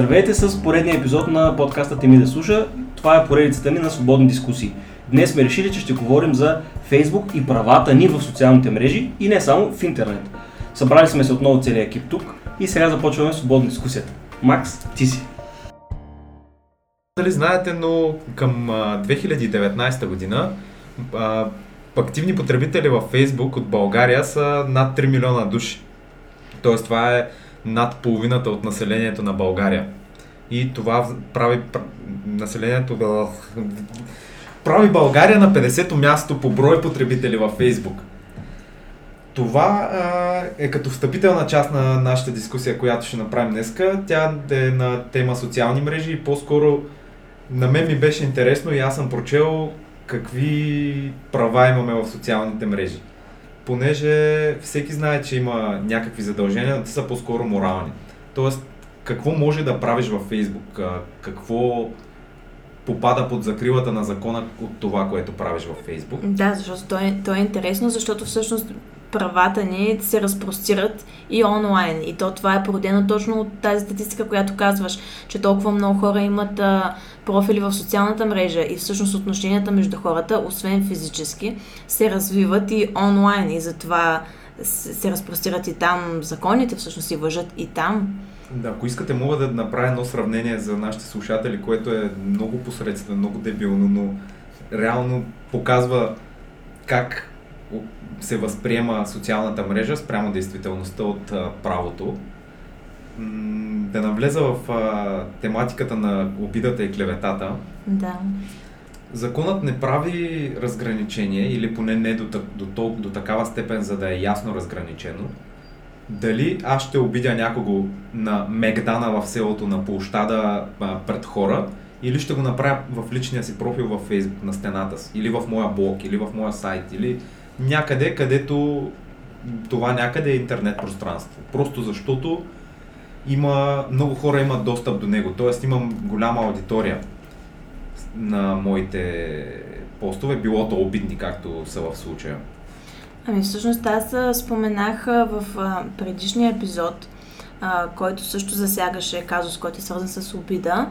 Здравейте с поредния епизод на подкаста Теми да слуша. Това е поредицата ни на свободни дискусии. Днес сме решили, че ще говорим за Фейсбук и правата ни в социалните мрежи и не само в интернет. Събрали сме се отново целият екип тук и сега започваме свободна дискусията. Макс, ти си. Дали знаете, но към а, 2019 година активни потребители във Facebook от България са над 3 милиона души. Тоест това е над половината от населението на България. И това прави населението прави България на 50-то място по брой потребители във Facebook. Това а, е като встъпителна част на нашата дискусия, която ще направим днеска. Тя е на тема социални мрежи и по-скоро на мен ми беше интересно и аз съм прочел какви права имаме в социалните мрежи. Понеже всеки знае, че има някакви задължения, но те са по-скоро морални. Тоест, какво може да правиш във Фейсбук? Какво попада под закрилата на закона от това, което правиш във Фейсбук? Да, защото то е, то е интересно, защото всъщност правата ни се разпростират и онлайн. И то това е породено точно от тази статистика, която казваш, че толкова много хора имат а, профили в социалната мрежа и всъщност отношенията между хората, освен физически, се развиват и онлайн. И затова се, разпростират и там законите, всъщност и въжат и там. Да, ако искате, мога да направя едно сравнение за нашите слушатели, което е много посредствено, много дебилно, но реално показва как се възприема социалната мрежа спрямо действителността от а, правото. М- да навлеза в а, тематиката на обидата и клеветата. Да. Законът не прави разграничение, или поне не до, до, до, до такава степен, за да е ясно разграничено. Дали аз ще обидя някого на Мегдана в селото на площада а, пред хора, или ще го направя в личния си профил във Facebook, на стената си, или в моя блог, или в моя сайт, или някъде, където това някъде е интернет пространство. Просто защото има, много хора имат достъп до него, т.е. имам голяма аудитория на моите постове, било то обидни, както са в случая. Ами всъщност аз споменах в предишния епизод, който също засягаше казус, който е свързан с обида.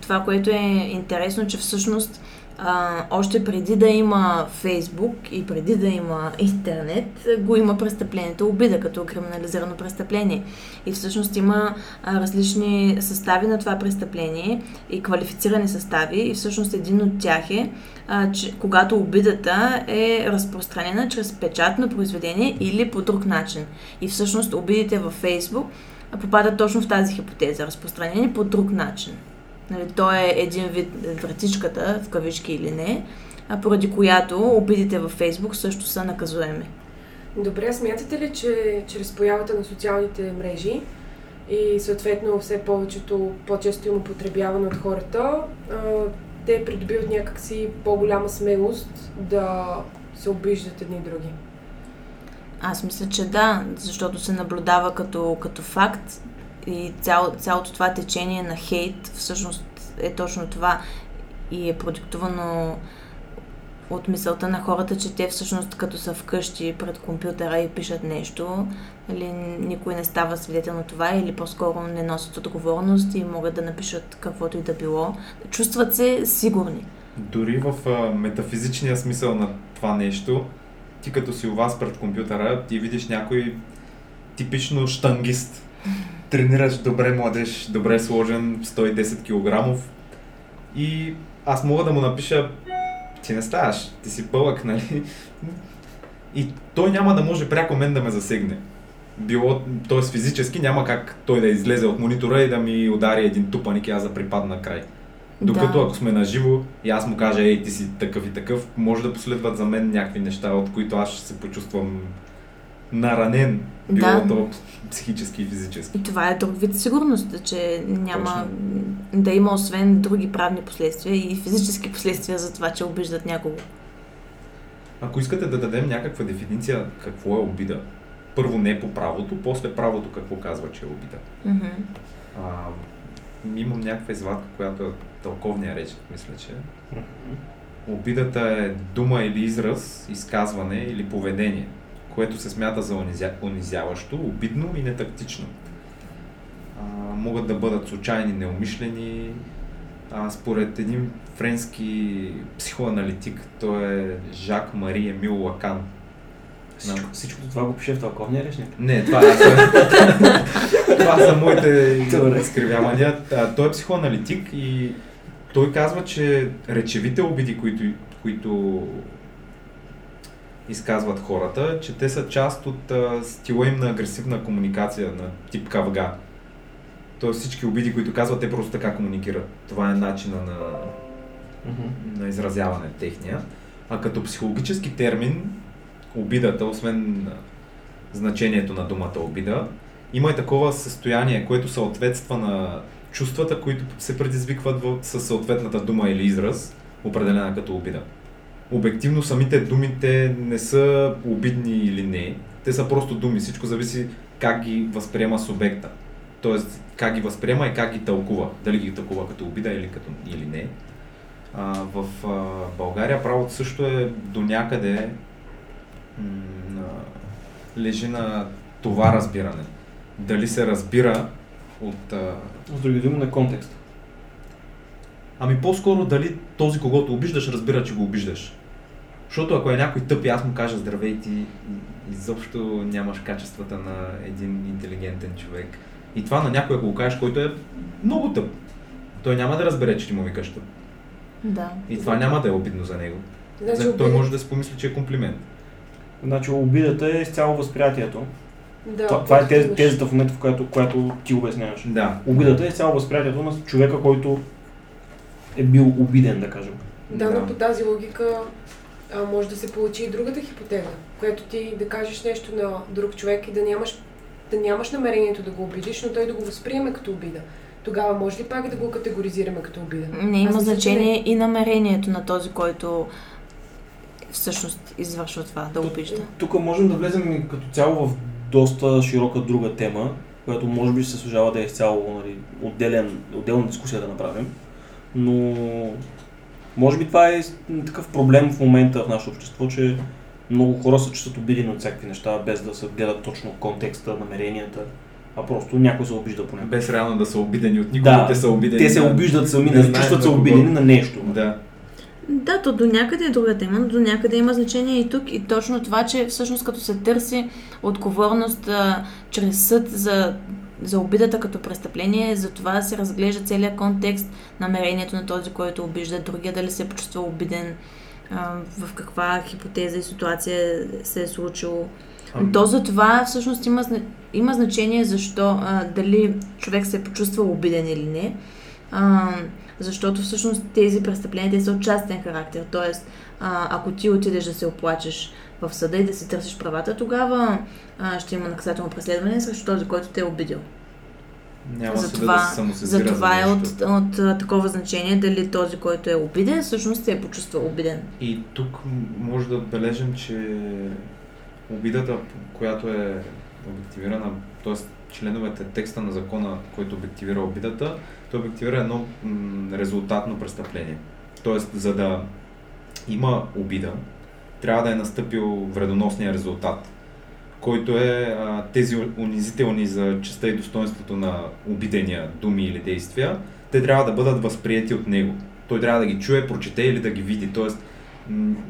това, което е интересно, че всъщност а, още преди да има Фейсбук и преди да има интернет, го има престъплението обида като криминализирано престъпление. И всъщност има а, различни състави на това престъпление и квалифицирани състави. И всъщност един от тях е, а, че, когато обидата е разпространена чрез печатно произведение или по друг начин. И всъщност обидите във Фейсбук попадат точно в тази хипотеза, разпространени по друг начин. Нали, то е един вид вратичката, в кавички или не, а поради която обидите във Фейсбук също са наказуеми. Добре, смятате ли, че чрез появата на социалните мрежи и съответно все повечето, по-често им употребяване от хората, те придобиват някакси по-голяма смелост да се обиждат едни и други? Аз мисля, че да, защото се наблюдава като, като факт и цяло, цялото това течение на хейт всъщност е точно това и е продиктувано от мисълта на хората, че те всъщност като са вкъщи пред компютъра и пишат нещо, или никой не става свидетел на това или по-скоро не носят отговорност и могат да напишат каквото и да било. Чувстват се сигурни. Дори в а, метафизичния смисъл на това нещо, ти като си у вас пред компютъра, ти видиш някой типично штангист, тренираш добре младеж, добре сложен, 110 кг и аз мога да му напиша ти не ставаш, ти си пълък, нали? И той няма да може пряко мен да ме засегне. Било, т.е. физически няма как той да излезе от монитора и да ми удари един тупаник и аз да припадна край. Докато да. ако сме наживо и аз му кажа, ей, ти си такъв и такъв, може да последват за мен някакви неща, от които аз ще се почувствам наранен, било да. то психически и физически. И това е друг вид сигурност, че няма Точно. да има освен други правни последствия и физически последствия за това, че обиждат някого. Ако искате да дадем някаква дефиниция какво е обида, първо не по правото, после правото какво казва, че е обида. Mm-hmm. А, имам някаква извадка, която е тълковния реч, мисля, че. Mm-hmm. Обидата е дума или израз, изказване или поведение, което се смята за унизя... унизяващо, обидно и нетактично. а, могат да бъдат случайни, неумишлени. А, според един френски психоаналитик, той е Жак Мари Емил Лакан. Всичко, всичко това го пише в тълковния речник. Не, това, е, това са моите изкривявания. Той е психоаналитик и той казва, че речевите обиди, които, които изказват хората, че те са част от а, стила им на агресивна комуникация, на тип кавга. Тоест всички обиди, които казват, те просто така комуникират. Това е начина на, на изразяване техния. А като психологически термин, обидата, освен значението на думата обида, има и такова състояние, което съответства на чувствата, които се предизвикват в, със съответната дума или израз, определена като обида. Обективно самите думи те не са обидни или не, те са просто думи, всичко зависи как ги възприема субекта. Тоест как ги възприема и как ги тълкува. Дали ги тълкува като обида или, като, или не. А, в а, България правото също е до някъде м, лежи на това разбиране. Дали се разбира от... А... С други думи на контекст. Ами по-скоро дали този, когото обиждаш, разбира, че го обиждаш. Защото ако е някой тъп и аз му кажа здравей ти, изобщо нямаш качествата на един интелигентен човек. И това на някой, ако го кажеш, който е много тъп. Той няма да разбере, че ти му викаш тъп. Да. И това няма да е обидно за него. Значи, той може да си помисли, че е комплимент. Значи обидата е изцяло възприятието. Да, това, това е тез, имаш- тезата в момента, в която, която ти обясняваш. Да. Обидата е изцяло възприятието на човека, който е бил обиден, да кажем. Да, Да. но по тази логика а, може да се получи и другата хипотеза, която ти да кажеш нещо на друг човек и да нямаш, да нямаш намерението да го обидиш, но той да го възприеме като обида. Тогава може ли пак да го категоризираме като обида? Не има Аз значение и намерението на този, който всъщност извършва това, да обижда. Тук можем да влезем като цяло в доста широка друга тема, която може би се служава да е изцяло нали, отделен, отделна дискусия да направим. Но може би това е такъв проблем в момента в нашето общество, че много хора се чувстват обидени от всякакви неща, без да се гледат точно контекста, намеренията, а просто някой се обижда по него. Без реално да са обидени от никого, Да, те са обидени. Те се на- обиждат сами, не не чувстват се обидени на нещо. Да. Да, то до някъде е друга тема, но до някъде има значение и тук. И точно това, че всъщност като се търси отговорност а, чрез съд за, за обидата като престъпление, за това се разглежда целият контекст, намерението на този, който обижда другия, дали се е почувствал обиден, в каква хипотеза и ситуация се е случило. Ами- То за това всъщност има, има значение защо, а, дали човек се е почувствал обиден или не. А, защото всъщност тези престъпления те са от частен характер. Тоест, а, ако ти отидеш да се оплачеш в съда и да си търсиш правата, тогава а, ще има наказателно преследване срещу този, който те е обидил. Няма За съда това, да се самосезира за това е от, от, а, такова значение дали този, който е обиден, всъщност се е почувствал обиден. И тук може да отбележим, че обидата, която е обективирана, т.е. членовете текста на закона, който обективира обидата, той обективира едно м, резултатно престъпление. Тоест, за да има обида, трябва да е настъпил вредоносния резултат, който е а, тези унизителни за честа и достоинството на обидения думи или действия, те трябва да бъдат възприяти от него. Той трябва да ги чуе, прочете или да ги види, т.е.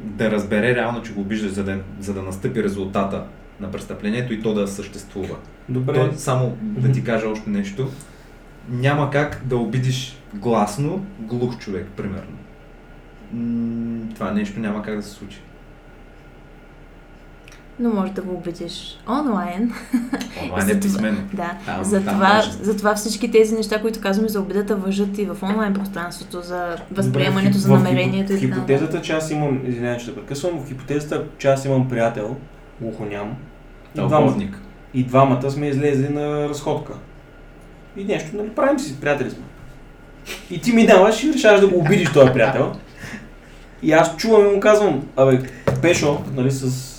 да разбере реално, че го обиждаш, за да, за да настъпи резултата на престъплението и то да съществува. Добре. То, само да ти кажа още нещо. Няма как да обидиш гласно глух човек, примерно. Това нещо няма как да се случи. Но може да го обидиш онлайн. Онлайн е Затова- писмено. Да, Там- затова, там затова всички тези неща, които казваме за обидата, въжат и в онлайн пространството, за възприемането, Добре, в за хип- в намерението хип- и В така. хипотезата, че аз имам, извинявай, ще прекъсвам, в хипотезата, че аз имам приятел, и двамата, Тълковник. и двамата сме излезли на разходка. И нещо, нали, правим си, приятели сме. И ти ми даваш и решаваш да го обидиш този приятел. И аз чувам и му казвам, абе, Пешо, нали, с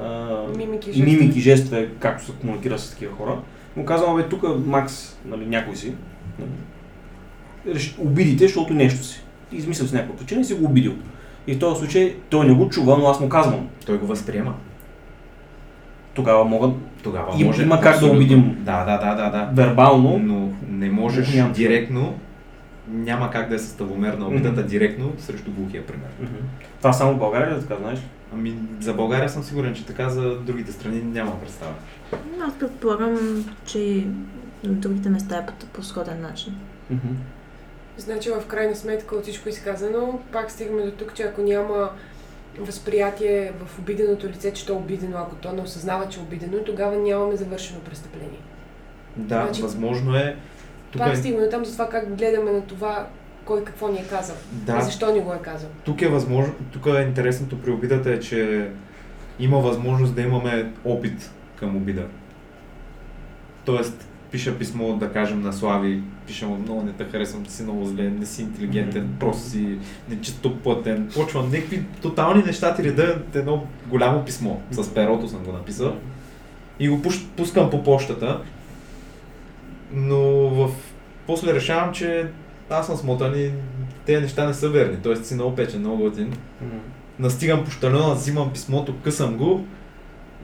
а, Мимики, жестове. мимики, жестове, както се комуникира с такива хора, му казвам, абе, тук Макс, нали, някой си, нали, реш- обидите, защото нещо си. Ти измислил с някаква причина и си го обидил. И в този случай той не го чува, но аз му казвам. Той го възприема. Тогава могат Тогава Им- може. има как да обидим. Да, да, да, да, да. вербално. Но не можеш Няма. директно, няма как да е съставомерна обидата директно срещу глухия пример. Мгм. Това само в България ли е така, знаеш? Ами за България съм сигурен, че така за другите страни няма представа. Аз предполагам, че и на другите места е по, по сходен начин. Мгм. Значи в крайна сметка от всичко изказано, пак стигаме до тук, че ако няма възприятие в обиденото лице, че то е обидено, ако то не осъзнава, че е обидено, тогава нямаме завършено престъпление. Да, Значи- възможно е. Тук Пак е, стигаме там за това как гледаме на това кой какво ни е казал да, и защо ни го е казал. тук е възможно, тук е интересното при обидата е, че има възможност да имаме опит към обида. Тоест, пиша писмо, да кажем, на Слави, пиша му, много не те харесвам, ти си много зле, не си интелигентен, просто си нечистоплътен. Почвам някакви тотални неща ти реда едно голямо писмо. С перото съм го написал. и го пускам по почтата, но в... после решавам, че аз съм смотан и тези неща не са верни, т.е. си много печен, много готин. Настигам пощалена, взимам писмото, късам го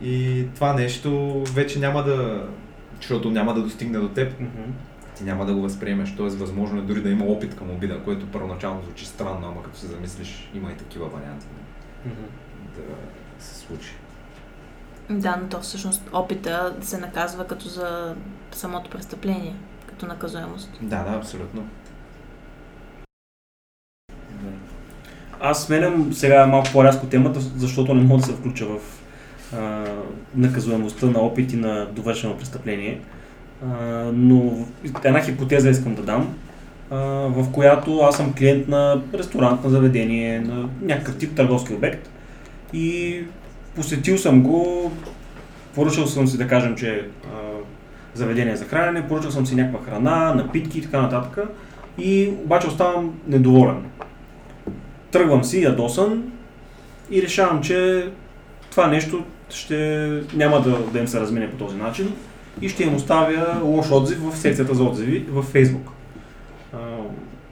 и това нещо вече няма да... защото няма да достигне до теб, Мгм. Ти няма да го възприемеш, т.е. възможно е дори да има опит към обида, което първоначално звучи странно, ама като се замислиш, има и такива варианти Мгм. да се случи. Да, но то всъщност опита се наказва като за самото престъпление, като наказуемост. Да, да, абсолютно. Да. Аз сменям сега малко по-рязко темата, защото не мога да се включа в а, наказуемостта на опити на довършено престъпление. Но една хипотеза искам да дам, в която аз съм клиент на ресторант, на заведение, на някакъв тип търговски обект. И посетил съм го, поръчал съм си да кажем, че а, заведение за хранене, поръчал съм си някаква храна, напитки и така нататък. И обаче оставам недоволен. Тръгвам си ядосан и решавам, че това нещо ще няма да, да им се размине по този начин и ще им оставя лош отзив в секцията за отзиви в Facebook.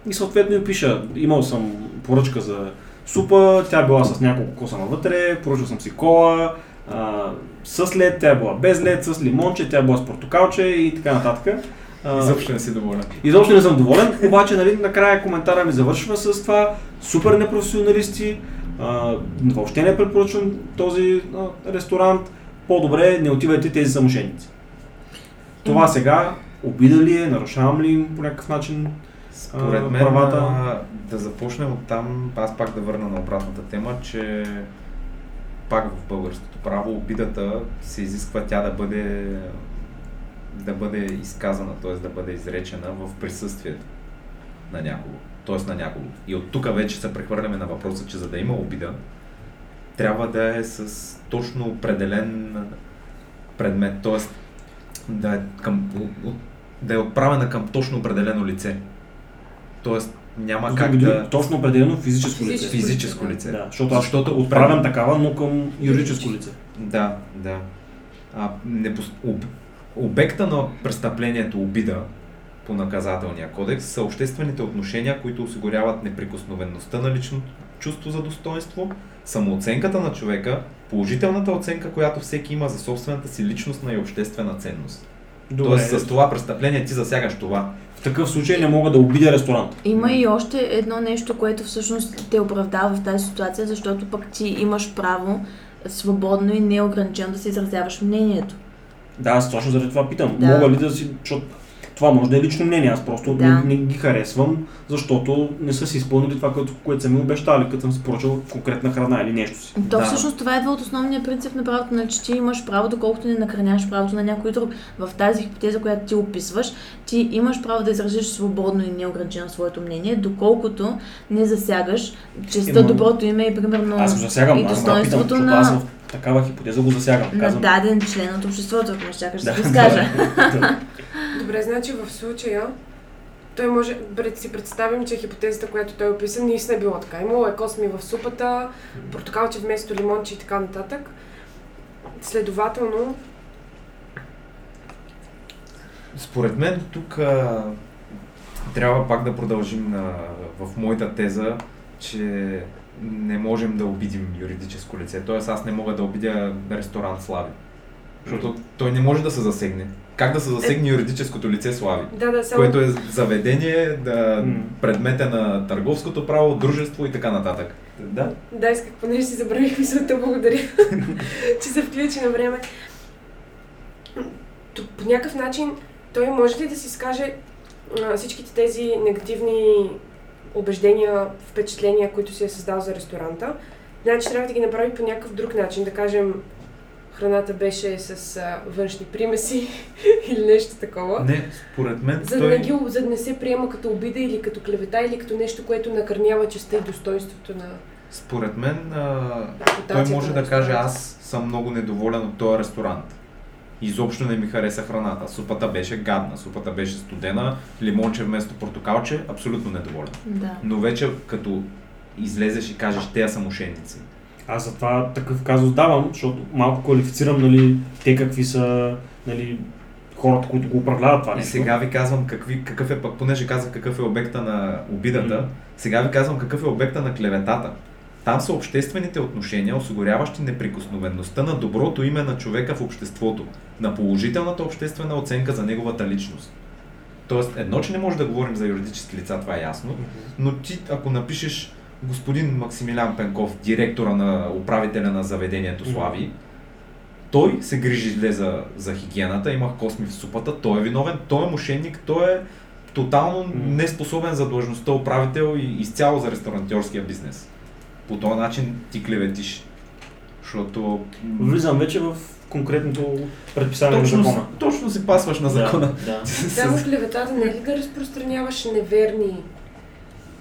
И съответно им пиша, имал съм поръчка за супа, тя била с няколко косама вътре, поръчал съм си кола, а, с лед, тя била без лед, с лимонче, тя била с портокалче и така нататък. Изобщо не си доволен. Изобщо не съм доволен, обаче нали, накрая коментара ми завършва с това супер непрофесионалисти, а, въобще не препоръчвам този а, ресторант, по-добре не отивайте тези са мошенници. Това сега обида ли е, нарушавам ли им по някакъв начин? Според а, мен, правата. а, да започнем от там, аз пак да върна на обратната тема, че пак в българското право обидата се изисква тя да бъде да бъде изказана, т.е. да бъде изречена в присъствието на някого, т.е. на някого. И от тук вече се прехвърляме на въпроса, че за да има обида, трябва да е с точно определен предмет, т.е. да е, към, да е отправена към точно определено лице. Тоест няма как думи, да... Точно определено физическо лице. Физическо. Физическо лице. Да, защото аз Защото отправям такава, но към юридическо лице. Да, да. А, не, пос- об, обекта на престъплението обида по наказателния кодекс са обществените отношения, които осигуряват неприкосновеността на личното чувство за достоинство, самооценката на човека, положителната оценка, която всеки има за собствената си личностна и обществена ценност. Тоест с това престъпление ти засягаш това. в такъв случай не мога да обидя ресторант. Има и още едно нещо, което всъщност те оправдава в тази ситуация, защото пък ти имаш право свободно и неограничено да си изразяваш мнението. Да, аз точно заради това питам. Да. Мога ли да си... Защото това може да е лично мнение, аз просто Да. не, не ги харесвам, защото не са си изпълнили това, което, което са ми обещали, като съм си поръчал конкретна храна или нещо си. То Да. всъщност това идва от основния принцип на правото, на че ти имаш право, доколкото не накраняваш правото на някой друг. В тази хипотеза, която ти описваш, ти имаш право да изразиш свободно и неограничено своето мнение, доколкото не засягаш честа, Ема, доброто име и примерно Аз го засягам, и аз достоинството защото на, аз в такава хипотеза го засягам. на Казвам, даден член от обществото, ако ме чакаш да, да, го изкажа. да. Добре, значи в случая той може, пред си представим, че хипотезата, която той описа, наистина е било така. Имало е косми в супата, портокалче вместо лимонче и така нататък. Следователно, Според мен тук а, трябва пак да продължим на, в моята теза, че не можем да обидим юридическо лице. Тоест аз не мога да обидя ресторант Слави. Защото той не може да се засегне. Как да се засегне юридическото лице Слави? Да, да, само... Което е заведение, да, М. предмете на търговското право, дружество и така нататък. Да? Да, исках понеже си забравих мисълта, благодаря, че се включи на време. По някакъв начин той може ли да си скаже а, всичките тези негативни убеждения, впечатления, които си е създал за ресторанта, значи трябва да ги направи по някакъв друг начин, да кажем храната беше с а, външни примеси или нещо такова. Не, според мен За да, той... не ги, за да не се приема като обида или като клевета или като нещо, което накърнява честа и достоинството на Според мен а, той може да каже аз съм много недоволен от този ресторант. Изобщо не ми хареса храната. Супата беше гадна, супата беше студена, лимонче вместо портокалче, абсолютно недоволен. Да. Но вече като излезеш и кажеш, те са мошенници. Аз затова такъв казус давам, защото малко квалифицирам, нали, те какви са, нали, хората, които го управляват това И нещо. сега ви казвам какви, какъв е, понеже казах какъв е обекта на обидата, Мгм. сега ви казвам какъв е обекта на клеветата. Там са обществените отношения, осигуряващи неприкосновеността на доброто име на човека в обществото, на положителната обществена оценка за неговата личност. Тоест, едно, че не може да говорим за юридически лица, това е ясно, но ти, ако напишеш господин Максимилиан Пенков, директора на управителя на заведението. Слави, той се грижи зле за, за хигиената, има косми в супата, той е виновен, той е мошенник, той е тотално неспособен за длъжността управител и изцяло за ресторантьорския бизнес. По този начин ти клеветиш. Защото Влизам вече в конкретното предписание на точно, закона. точно си пасваш на закона. Да, да. Само клеветата не е ли да разпространяваш неверни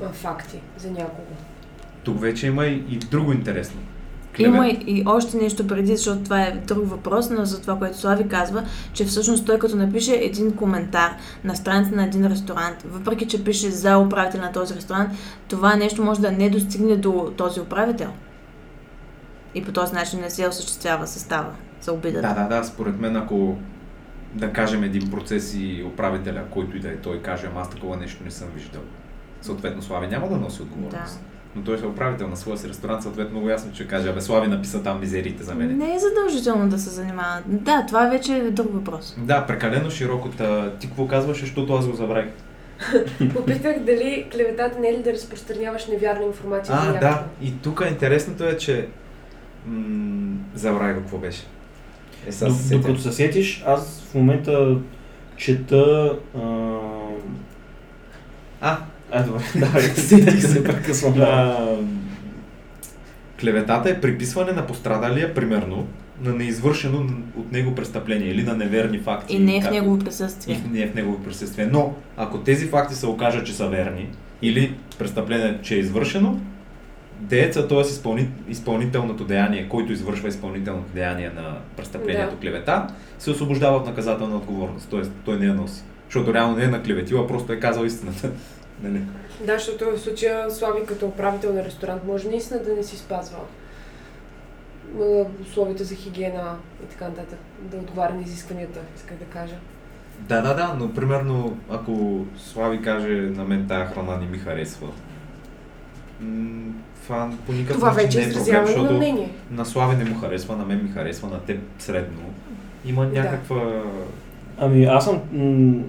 а, факти за някого? Тук вече има и, и друго интересно. Има и, и още нещо преди, защото това е друг въпрос, но за това, което Слави казва, че всъщност той като напише един коментар на страница на един ресторант, въпреки че пише за управител на този ресторант, това нещо може да не достигне до този управител. И по този начин не се осъществява състава за обидата. Да, да, да, според мен ако да кажем един процес и управителя, който и да е той, каже, аз такова нещо не съм виждал. Съответно, Слави няма да носи отговорност. Да. Но той ще е управител на своя си ресторант, съответно много ясно, че каже, абе Слави написа там мизериите за мен. Не е задължително да се занимава. Да, това вече е друг въпрос. Да, прекалено широката. Ти какво казваш, защото аз го забравих. Попитах дали клеветата не е ли да разпространяваш невярна информация за А, да. И тук интересното е, че м- забравих какво беше. Е, сега се. Докато се сетиш, аз в момента чета... А, А, а добре, давай, Сетих се. прекъсвам. Да. А, клеветата е приписване на пострадалия, примерно, на неизвършено от него престъпление или на неверни факти. И не е в негово И присъствие. в- не е в негово присъствие. Но, ако тези факти се окажат, че са верни, или престъпление, че е извършено, дееца, т.е. Изпълни, изпълнителното деяние, който извършва изпълнителното деяние на престъплението Да. клевета, се освобождава от наказателна отговорност. Т.е. той не я носи. Защото реално не е наклеветил, а просто е казал истината. Нали? Да, защото в случая Слави като управител на ресторант може наистина да не си спазва условията за хигиена и така нататък, да отговаря на изискванията, исках да кажа. Да, да, да, но примерно ако Слави каже на мен тая храна не ми харесва, м, това по никакъв Това начин вече е не е проблем, изразяване на защото мнение. на Слави не му харесва, на мен ми харесва, на теб средно. Има Да. някаква... Ами аз съм... М-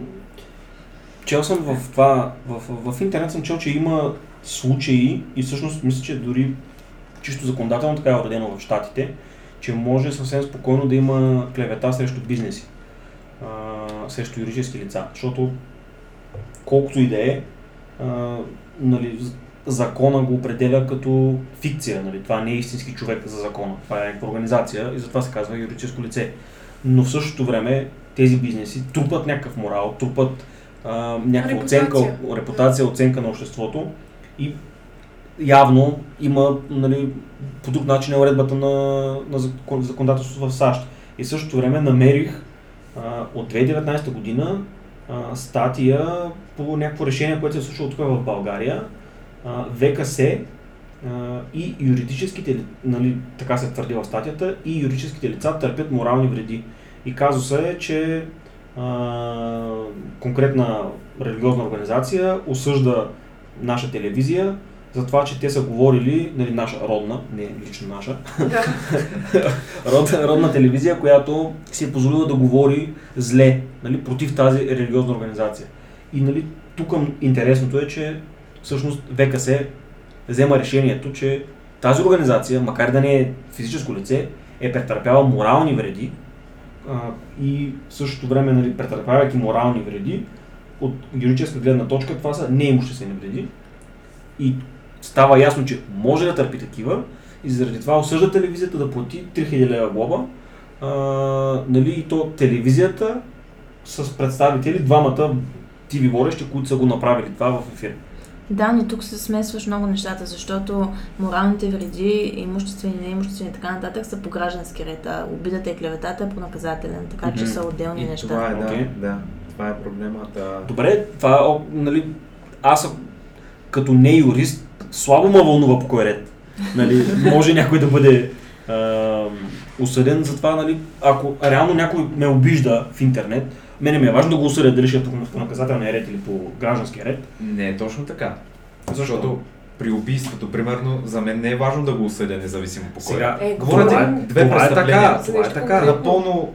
чел съм в това... В, в, интернет съм чел, че има случаи и всъщност мисля, че дори чисто законодателно така е уредено в Штатите, че може съвсем спокойно да има клевета срещу бизнеси, а, срещу юридически лица. Защото колкото и да е, нали, закона го определя като фикция. Нали? Това не е истински човек за закона. Това е организация и затова се казва юридическо лице. Но в същото време тези бизнеси трупат някакъв морал, трупат а, някаква Репутация. оценка, репутация, оценка на обществото и явно има нали, по друг начин е уредбата на, на закон- законодателството в САЩ. И в същото време намерих а, от 2019 година а, статия по някакво решение, което се е случило тук в България. А, ВКС а, и юридическите, ли- нали, така се твърди в статията, и юридическите лица търпят морални вреди. И казуса е, че а, конкретна религиозна организация осъжда наша телевизия за това, че те са говорили, нали, наша родна, не лично наша, Да. родна, родна телевизия, която си е позволила да говори зле нали, против тази религиозна организация. И нали, тук интересното е, че всъщност ВКС взема решението, че тази организация, макар да не е физическо лице, е претърпяла морални вреди и в същото време, нали, претърпявайки морални вреди, от юридическа гледна точка това са неимуществени вреди. И става ясно, че може да търпи такива и заради това осъжда телевизията да плати 3000 лева глоба. А, нали, и то телевизията с представители, двамата TV водещи, които са го направили това в ефир. Да, но тук се смесваш много нещата, защото моралните вреди, имуществени, неимуществени и така нататък са по граждански ред, а обидата и клеветата е по наказателен, така че Мгм. са отделни И неща. това е, да, Окей. да. Това е проблемата. Добре, това е, о, нали, аз като не юрист, слабо ме вълнува по кой ред. Нали, може някой да бъде а, осъден за това, нали, ако реално някой ме обижда в интернет, мене ми е важно да го осъдя дали ще е по, по наказателния ред или по гражданския ред. Не е точно така. Защо? Защото при убийството, примерно, за мен не е важно да го осъдя, независимо по кой. Сега, Е, Говоря това е, две това е така, това е така. Напълно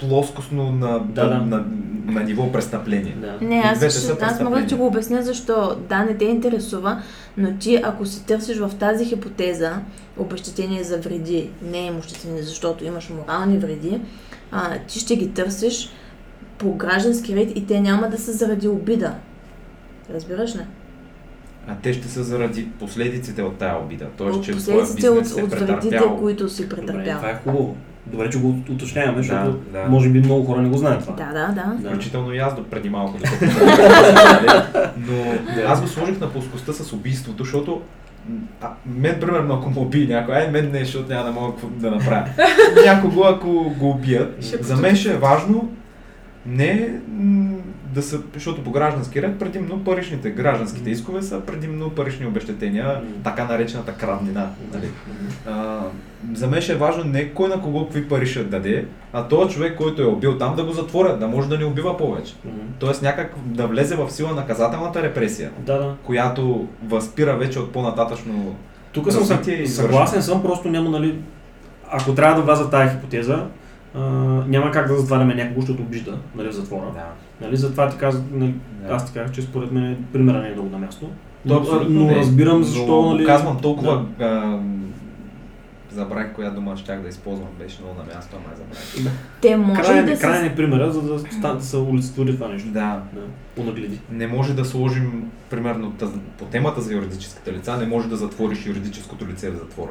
плоскостно на, Да, да. на, на ниво престъпление. Да. Не, аз, са аз мога да ти го обясня защо. Да, не те интересува, но ти ако си търсиш в тази хипотеза обещетение за вреди, не имуществени, защото имаш морални вреди, а, ти ще ги търсиш по граждански ред и те няма да са заради обида. Разбираш ли? А те ще са заради последиците от тая обида. Тоест, От че последиците от, бизнес е от вредите, които си Добре, претърпял. това е хубаво. Добре, че го уточняваме, защото да. може би много хора не го знаят това. Да, да, да. Да. Включително и аз до преди малко. докато Но аз го сложих на плоскостта с убийството, защото а, мен, примерно, ако му убие някой, ай, мен не, защото няма да мога да направя. Някого, ако го убият, за мен ще е важно не да са, защото по граждански ред предимно паричните, гражданските искове са предимно парични обещетения, така наречената краднина. Нали? А, за мен ще е важно не кой на кого какви пари ще даде, а този човек, който е убил там, да го затворят, да може да не убива повече. Тоест някак да влезе в сила наказателната репресия, Да, да. която възпира вече от по-нататъчно. Тук съм съгласен съм, просто няма, нали, ако трябва да вляза тази хипотеза, а, няма как да затваряме някого, защото обижда нали, в затвора. Да. Нали, затова ти казах, нали, Да. аз ти казах, че според мен примера не е много на място. То Но, абсолютно но не е. разбирам защо, Но нали... Казвам толкова... А, забравих коя дума щях да използвам, беше много на място, ама я забравих. Те може Крайен, да крайен се... е примера, за да, ста, да се олицетвори това нещо. Да, Да, понагледи. не може да сложим, примерно, таз- по темата за юридическите лица, не може да затвориш юридическото лице в затвора.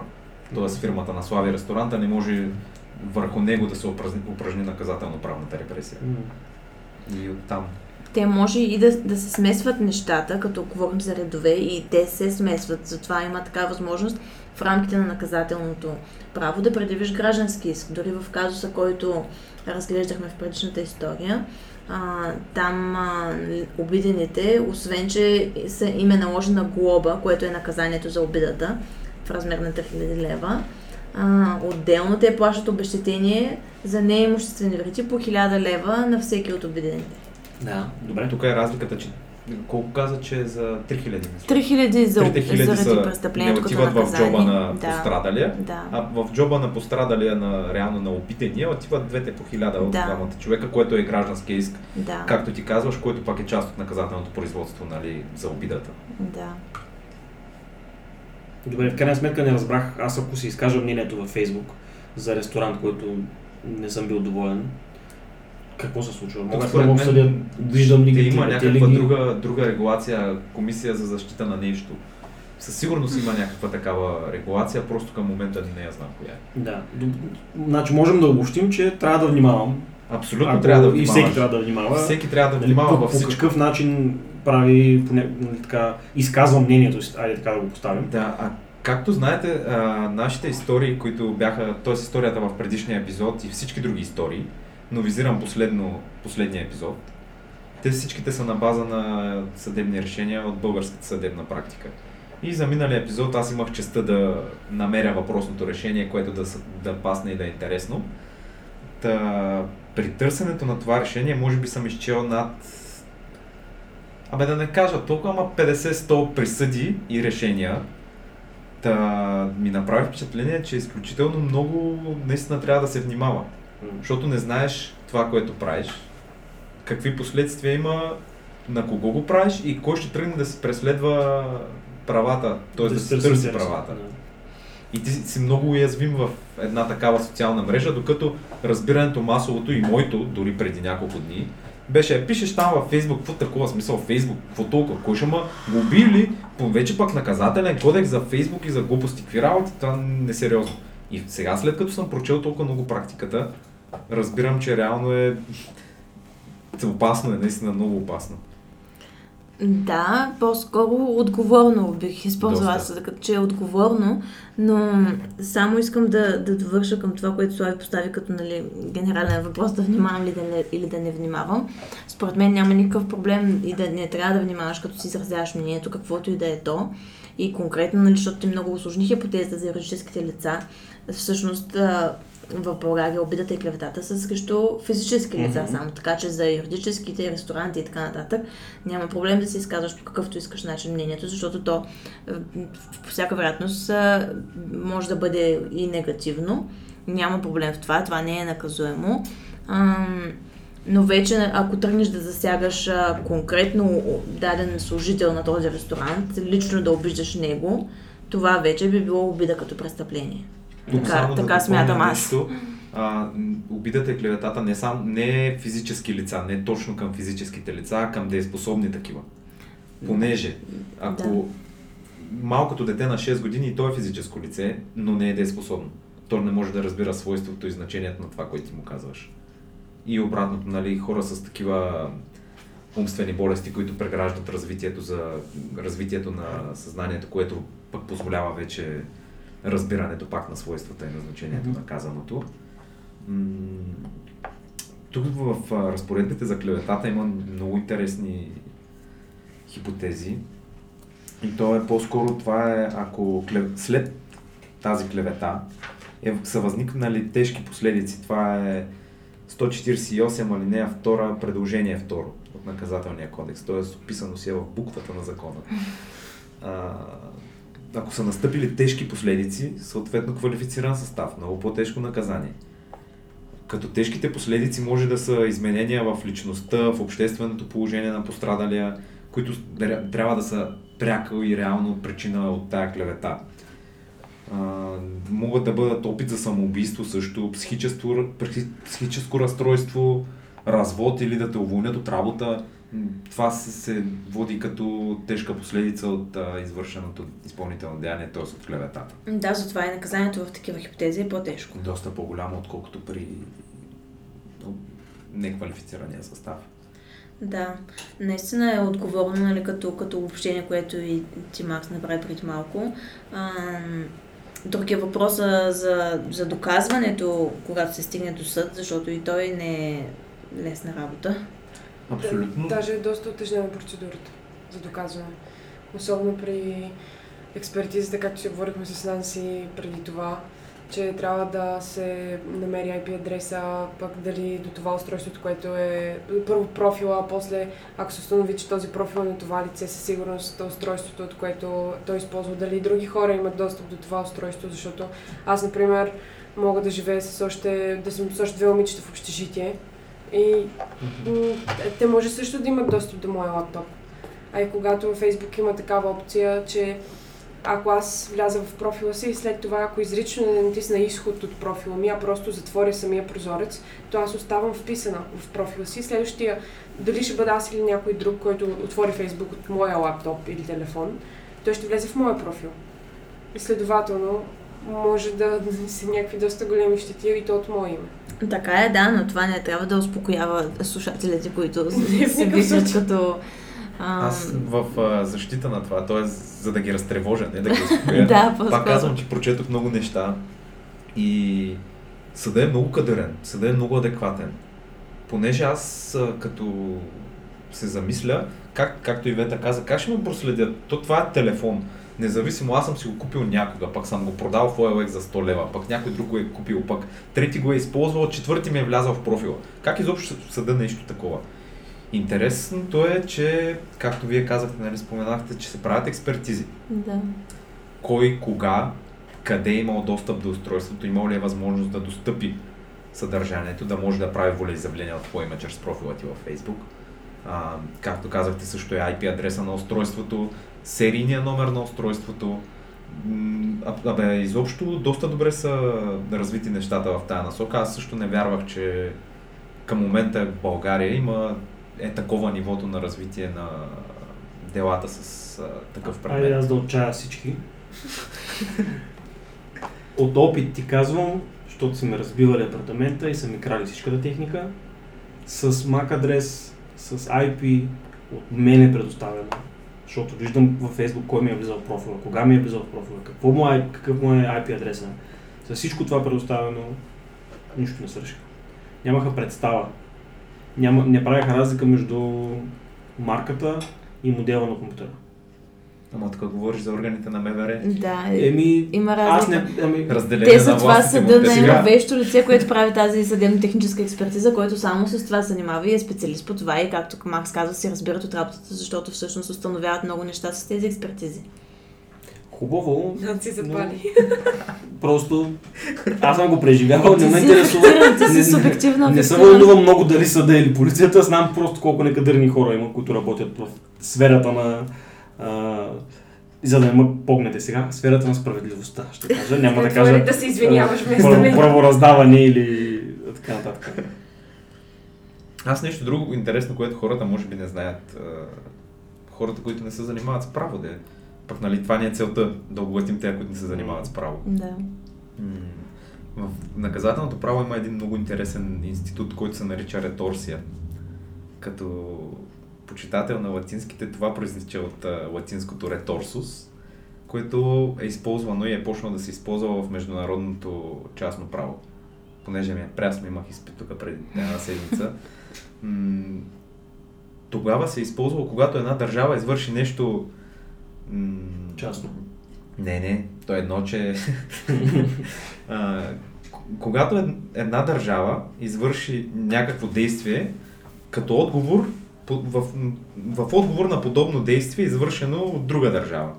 Тоест фирмата на Слави ресторанта не може върху него да се упражни, упражни наказателно-правната репресия. М. И оттам. Те може и да, да се смесват нещата, като говорим за редове и те се смесват. Затова има така възможност в рамките на наказателното право да предявиш граждански иск. Дори в казуса, който разглеждахме в предишната история, а, там а, обидените, освен че са, им е наложена глоба, което е наказанието за обидата в размер на 3000 лева, а, отделно те плащат обещетение за неимуществени вреди по 1000 лева на всеки от обидените. Да, добре. Тук е разликата, че колко каза, че е за 3000 мисля. 3000 за, 3000 заради са, престъплението отиват в джоба на да, пострадалия, да. а в джоба на пострадалия, на реално на опитения, отиват двете по 1000 от Да. двамата човека, което е граждански иск, Да, както ти казваш, който пак е част от наказателното производство нали, за обидата. да. Добре, в крайна сметка не разбрах, аз ако си изкажа мнението във Фейсбук за ресторант, който не съм бил доволен, какво се случва? Мога да обсъдя, виждам ли има някаква друга, друга регулация, комисия за защита на нещо. Със сигурност има някаква такава регулация, просто към момента не я знам коя е. Да. Значи можем да обобщим, че трябва да внимавам. Абсолютно Ако- трябва да И внимаваш. всеки трябва да внимава. Всеки трябва да Нали, внимава по, във по всичко. какъв начин прави, поне, нали, така, изказва мнението си, айде така да го поставим. Да, а както знаете, а, нашите истории, които бяха, т.е. историята в предишния епизод и всички други истории, но визирам последно, последния епизод, те всичките са на база на съдебни решения от българската съдебна практика. И за миналия епизод аз имах честа да намеря въпросното решение, което да, да пасне и да е интересно. Та, при търсенето на това решение, може би съм изчел над абе да не кажа толкова, ама 50-100 присъди и решения. Та ми направи впечатление, че изключително много наистина трябва да се внимава. Защото не знаеш това, което правиш, какви последствия има, на кого го правиш и кой ще тръгне да си преследва правата, т.е. да, си търси правата. И ти си много уязвим в една такава социална мрежа, докато разбирането масовото и моето, дори преди няколко дни, беше, пишеш там във Фейсбук, какво такова смисъл, Фейсбук, какво толкова, ще ма го уби ли, вече пък наказателен кодекс за Фейсбук и за глупости, какви работи, това несериозно. И сега след като съм прочел толкова много практиката, разбирам, че реално е опасно, е наистина много опасно. Да, по-скоро отговорно бих използвала аз, като че е отговорно, но само искам да, да довърша към това, което Слави постави като нали, генерален въпрос, да внимавам ли да не, или да не внимавам. Според мен няма никакъв проблем и да не трябва да внимаваш, като си изразяваш мнението, каквото и да е то. И конкретно, нали, защото ти много усложни хипотезата за юридическите лица, всъщност в България обидата и клеветата са срещу физически лица mm-hmm. само, така че за юридическите ресторанти и така нататък няма проблем да се изказваш по какъвто искаш начин мнението, защото то по всяка вероятност може да бъде и негативно. Няма проблем в това, това не е наказуемо. но вече, ако тръгнеш да засягаш конкретно даден служител на този ресторант, лично да обиждаш него, това вече би било обида като престъпление. Тук така, само така да смятам аз. Нещо, а, обидата и клеветата не, сам, не е физически лица, не е точно към физическите лица, а към дееспособни такива. Понеже, ако да. малкото дете на 6 години и то е физическо лице, но не е дееспособно, то не може да разбира свойството и значението на това, което ти му казваш. И обратното, нали, хора с такива умствени болести, които преграждат развитието, за, развитието на съзнанието, което пък позволява вече разбирането пак на свойствата и на значението mm-hmm. на казаното. Тук в разпоредбите за клеветата има много интересни хипотези. И то е по-скоро това е, ако след тази клевета е, са възникнали тежки последици. Това е 148 алинея 2, предложение 2 от наказателния кодекс. Т.е. описано си е в буквата на закона. А, ако са настъпили тежки последици, съответно квалифициран състав, много по-тежко наказание. Като тежките последици може да са изменения в личността, в общественото положение на пострадалия, които трябва да са пряка и реално причина от тая клевета. А, могат да бъдат опит за самоубийство също, психическо, психическо разстройство, развод или да те уволнят от работа това се, се води като тежка последица от а, извършеното изпълнително деяние, т.е. от клеветата. Да, затова и наказанието в такива хипотези е по-тежко. Доста по-голямо, отколкото при неквалифицирания състав. Да, наистина е отговорно, нали, като, като общение, което и ти Макс направи преди малко. А, друг е въпроса за, за доказването, когато се стигне до съд, защото и той не е лесна работа. Абсолютно. Даже е доста отежнена процедурата за доказване. Особено при експертизата, както си говорихме с Нанси преди това, че трябва да се намери IP адреса, пък дали до това устройството, което е първо профила, а после ако се установи, че този профил е на това лице, със сигурност устройството, от което той използва, дали други хора имат достъп до това устройство, защото аз, например, мога да живея с още, да съм с още две момичета в общежитие и те може също да имат достъп до моя лаптоп. А и когато във Facebook има такава опция, че ако аз вляза в профила си и след това, ако изрично не натисна изход от профила ми, а просто затворя самия прозорец, то аз оставам вписана в профила си. Следващия, дали ще бъда аз или някой друг, който отвори Facebook от моя лаптоп или телефон, той ще влезе в моя профил. И следователно, може да се някакви доста големи щети и то от мое име. Така е, да, но това не трябва да успокоява слушателите, които се виждат като... А... Аз в а, защита на това, т.е. за да ги разтревожа, не да ги успокоя, да, пак казвам, че прочетох много неща и съда е много кадърен, съда е много адекватен. Понеже аз като се замисля, как, както и Вета каза, как ще ме проследят? То това е телефон. Независимо, аз съм си го купил някога, пък съм го продал в OLX за 100 лева, пък някой друг го е купил, пък трети го е използвал, четвърти ми е влязал в профила. Как изобщо съда нещо такова? Интересното е, че, както вие казахте, нали, споменахте, че се правят експертизи. Да. Кой, кога, къде е имал достъп до устройството, имал ли е възможност да достъпи съдържанието, да може да прави волеизявления от твое име чрез профила ти във Facebook. А, както казахте, също е IP адреса на устройството, серийния номер на устройството. Абе, изобщо доста добре са развити нещата в тази насока. Аз също не вярвах, че към момента в България има е такова нивото на развитие на делата с а, такъв предмет. Айде аз да отчая всички. От опит ти казвам, защото са ми разбивали апартамента и са ми крали всичката техника. С MAC адрес, с IP от мен е предоставено. Защото виждам във Facebook кой ми е влизал в профила, кога ми е влизал в профила, какво му е, какъв му е IP адреса. За всичко това предоставено, нищо не свършиха. Нямаха представа. Няма, не правиха разлика между марката и модела на компютъра. Ама тук говориш за органите на МВР. Да, Еми, има аз не... разлика. Ами, Разделение Те са на това съда на едно вещо лице, което прави тази съдебно-техническа експертиза, който само с това се занимава и е специалист по това и както Макс казва, си разбират от работата, защото всъщност установяват много неща с тези експертизи. хубаво. Да си запали. Просто аз съм го преживявал, не ме интересува. Субективно Не се афектиран. вълнува много дали съда или полицията, знам просто колко некадърни хора има, които работят в сферата на... А, за да не ме погнете сега, сферата на справедливостта, ще кажа. Няма да кажа да се извиняваш вместо право- мен. правораздаване или така нататък. Аз нещо друго интересно, което хората може би не знаят. Хората, които не се занимават с право, де. Пък нали това ни е целта, да обогатим тези, които не се занимават с право. Да. В наказателното право има един много интересен институт, който се нарича реторсия. Като почитател на латинските, това произтича от а, латинското реторсус, което е използвано и е почнало да се използва в международното частно право. Понеже ми е прясно, имах изпит тук преди една седмица. М, Тогава се е използвало, когато една държава извърши нещо м, Частно. не, не, то е едно, че а, когато ед- една държава извърши някакво действие, като отговор, в, в отговор на подобно действие, извършено от друга държава.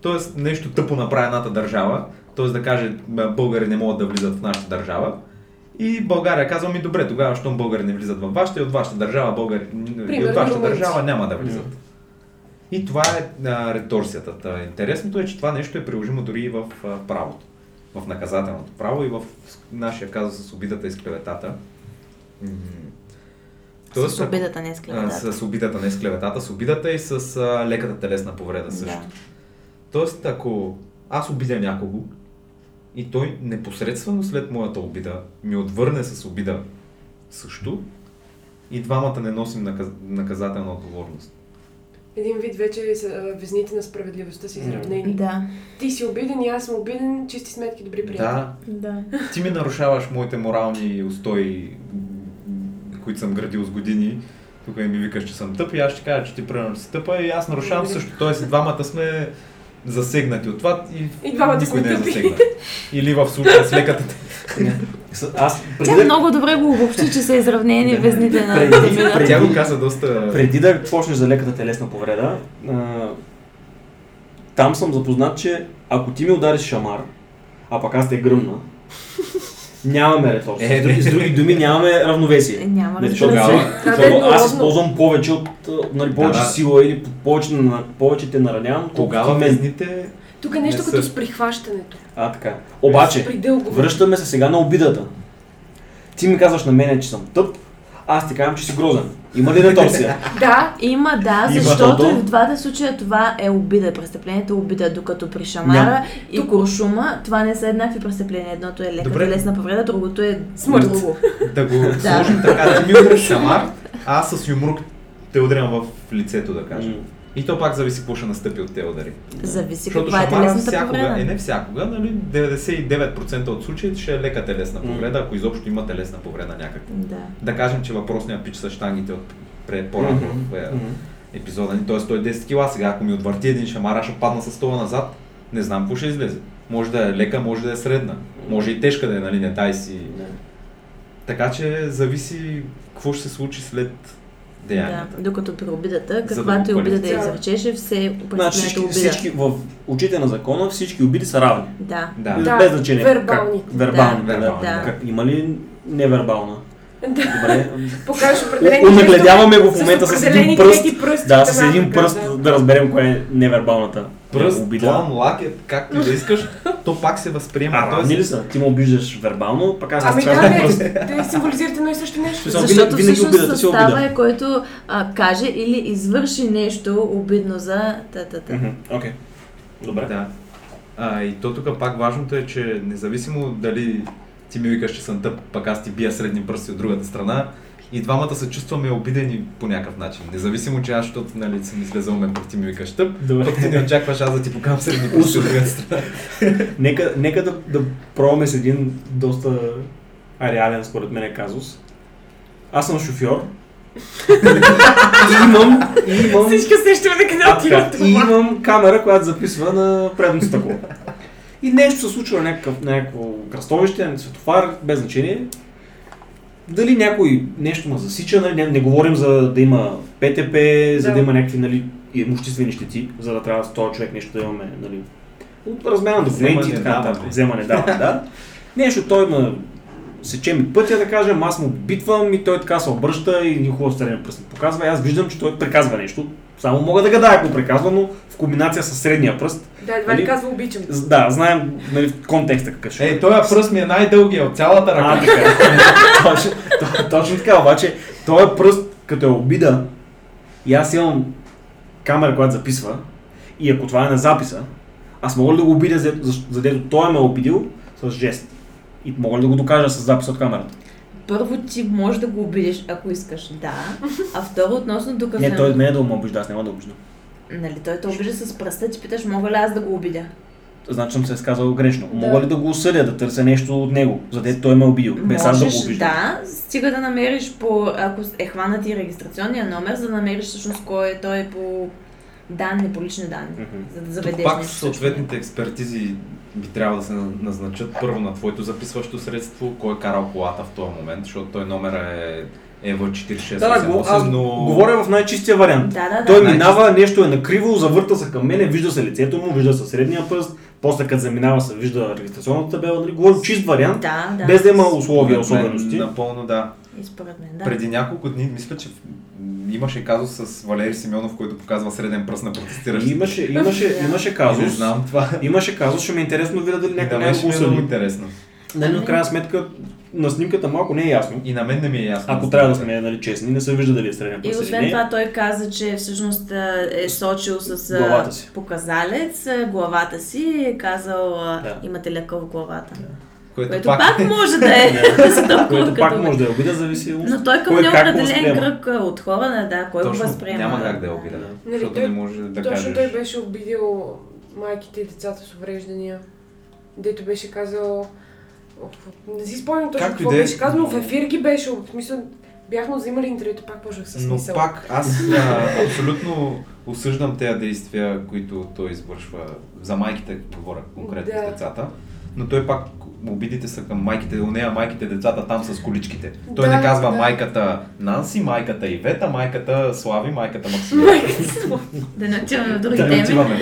Тоест нещо тъпо направи едната държава, т.е. да каже «Бе, българи не могат да влизат в нашата държава. И България казва ми добре, тогава, щом българи не влизат във вашата и от вашата държава, българи, и от вашата румънци. държава няма да влизат. И това е а, реторсията. Та, интересното е, че това нещо е приложимо дори и в а, правото. В наказателното право и в нашия казус с обидата и с клеветата. М, С обидата, не с клеветата. С обидата, не с клеветата, с обидата и с а, леката телесна повреда също. Да. Тоест, ако аз обидя някого и той непосредствено след моята обида ми отвърне с обида също, и двамата не носим наказ... наказателна отговорност. Един вид вече са, везните на справедливостта си изравнени. Да. Ти си обиден и аз съм обиден, чисти сметки, добри приятели. Да, Да. ти ми нарушаваш моите морални устои, които съм градил с години. Тук ми викаш, че съм тъп и аз ще кажа, че ти примерно си тъпа и аз нарушавам също. Тоест, двамата сме засегнати от това и, И двамата никой не е засегнат. Или в случая с леката Аз преди Тя да, много добре го обобщи, че са изравнени везните на Преди- преди- Тя го каза доста... преди да почнеш за леката телесна повреда, а, там съм запознат, че ако ти ми удариш шамар, а пък аз те гръмна, нямаме реторсия. Е, С други- с други думи нямаме равновесие. Няма Не, защото. Тогава- е аз използвам повече от нали, повече Да, да. сила или повече, на- повече те наранявам, Тогава везните... Тук е нещо Не като с прихващането. А, така. Обаче, връщаме се сега на обидата. Ти ми казваш на мене, че съм тъп, аз ти казвам, че си грозен. Има ли реторсия? Да, Има, да, Има. защото и в двата случая това е обида. Престъплението е обида, докато при шамара Няма. и Тук- куршума това не са еднакви престъпления. Едното е лека телесна повреда, другото е Смърт. друго. Да го сложим така, ти ми шамар, а аз с юмрук те удрям в лицето, да кажем. И то пак зависи какво ще настъпи от тези удари. Зависи Защото каква е шамара телесната всякога, е повреда. не всякога, нали, 99% от случаите ще е лека телесна повреда, ако изобщо има телесна повреда някаква. Да. Да кажем, че въпросният пич с штангите от пред по-рано в е, Мгм. епизода ни, т.е. той е 10 кила сега, ако ми отвърти един шамар, аз ще падна с стола назад, не знам какво ще излезе. Може да е лека, може да е средна, може и тежка да е, нали, не дай си. Да. Така че зависи какво ще се случи след деянията. Да, докато при обидата, да каквато и го обида да изречеше, все Значи всички, обида. всички в очите на закона всички обиди са равни. Да. Да. Да, Без значение. вербалните. Как, вербални, Да, да. вербални, да. Как, има ли невербална? Добре. Покажеш определени Унагледяваме го в момента с един пръст. пръсти Да, с един пръст да. да разберем кое е невербалната Пръст, обида. план, лакет, както и да искаш, то пак се възприема. А, равни ли са? Ти ме обиждаш вербално, пък аз Ами да, пръст. не, те символизират едно и също нещо. Защото винаги- всъщност обидата си е състава е, който а, каже или извърши нещо обидно за та-та-та. Окей. Добре. Да. А, и то тук пак важното е, че независимо дали ти ми викаш, че съм тъп, пък аз ти бия средни пръсти от другата страна, и двамата се чувстваме обидени по някакъв начин. Независимо, че аз, защото нали, съм излезал ме, пък ти ми викаш тъп, Добре. пък ти не очакваш аз да ти покам средни пръсти от другата страна. Нека, нека да, да пробваме с един доста реален, според мен, казус. Аз съм шофьор. и имам, и имам, Всички усещаме на къде отива и имам камера, която записва на предното стъкло. И нещо се случва някакъв, на някакво кръстовище, на светофар, без значение. Дали някой нещо ме засича, нали? не, не говорим за да има ПТП, за да, Да. има някакви нали, имуществени щети, за да трябва с този човек нещо да имаме нали, от размяна на документи и така нататък. Вземане, даване, да. Нещо той ме сече ми пътя, да кажем, аз му битвам и той така се обръща и ни хубаво среден пръст показва и аз виждам, че той приказва нещо. Само мога да гадая ако приказва, но в комбинация с средния пръст. Да, едва Нали? ли казва обичам. Да, знаем нали, контекста какъв ще Ей, този пръст ми е най-дългия от цялата А, ръка. така. точно, то- точно така, обаче, този пръст, като е обида, и аз имам камера, която записва, и ако това е на записа, аз мога ли да го обидя, за- за- задето той ме е обидил с жест? И мога ли да го докажа с запис от камерата? Първо ти можеш да го обидиш, ако искаш, да. А второ, относно доказано. Не, той мен е да ме обижда, аз няма да обиждам. Нали, той те обижда с пръста, ти питаш, мога ли аз да го обидя? Значи съм се изказал грешно. Да. Мога ли да го осъдя, да търся нещо от него, задето той ме е обидил, без аз да Можеш, го обиждам? да, стига да намериш по, ако е хванат и регистрационния номер, за да намериш всъщност кой е той по данни, по лични данни, Мгм. за да Тук заведеш пак нещо. съответните експертизи би трябвало да се назначат първо на твоето записващо средство, кой е карал колата в този момент, защото той номер е ЕВ 4688, Да, да, го, аз но... говоря в най-чистия вариант. Да, да, да. Той минава, нещо е накриво, завърта се към мене, вижда се лицето му, вижда се средния пръст, после като заминава се вижда регистрационната табела, нали? Говорим чист вариант, Да, да. без да има условия, особености. Напълно да. И според мен, да. Преди няколко дни, мисля, че имаше казус с Валери Симеонов, който показва среден пръст на И протестиращите. имаше, имаше, Да. имаше Не казус. знам това. Имаше казус, ще ми е интересно да видя дали И някой не е е много интересно. Нали, но Ами- крайна сметка на снимката малко не е ясно. И на мен не ми е ясно. Ако трябва да сме нали, честни, не се вижда дали е среден И пръст или освен не. това той каза, че всъщност е сочил с а, Главата си. показалец главата си и е казал Да. имате къв в главата. Което, Което пак, пак може да е. Което пак може да е обида, зависи от Но той към неопределен възприема. кръг от хора, да, да, кой го възприема. няма как да е обида. Да. Нали, той- не може да Точно кажеш. той беше обидил майките и децата с увреждания. Дето беше казал... Не си спомням точно какво да е. беше казано, в ефир ги беше, в смисъл, бяхме взимали интервюто, пак почнах с Но смисъл. пак аз а, абсолютно осъждам тези действия, които той извършва. За майките говоря конкретно Да. с децата. Но той пак обидите са към майките, у нея майките, децата там с количките. Той Да, не казва да. майката Нанси, майката Ивета, майката Слави, майката Максимина. Да не отиваме в други да не теми. отиваме.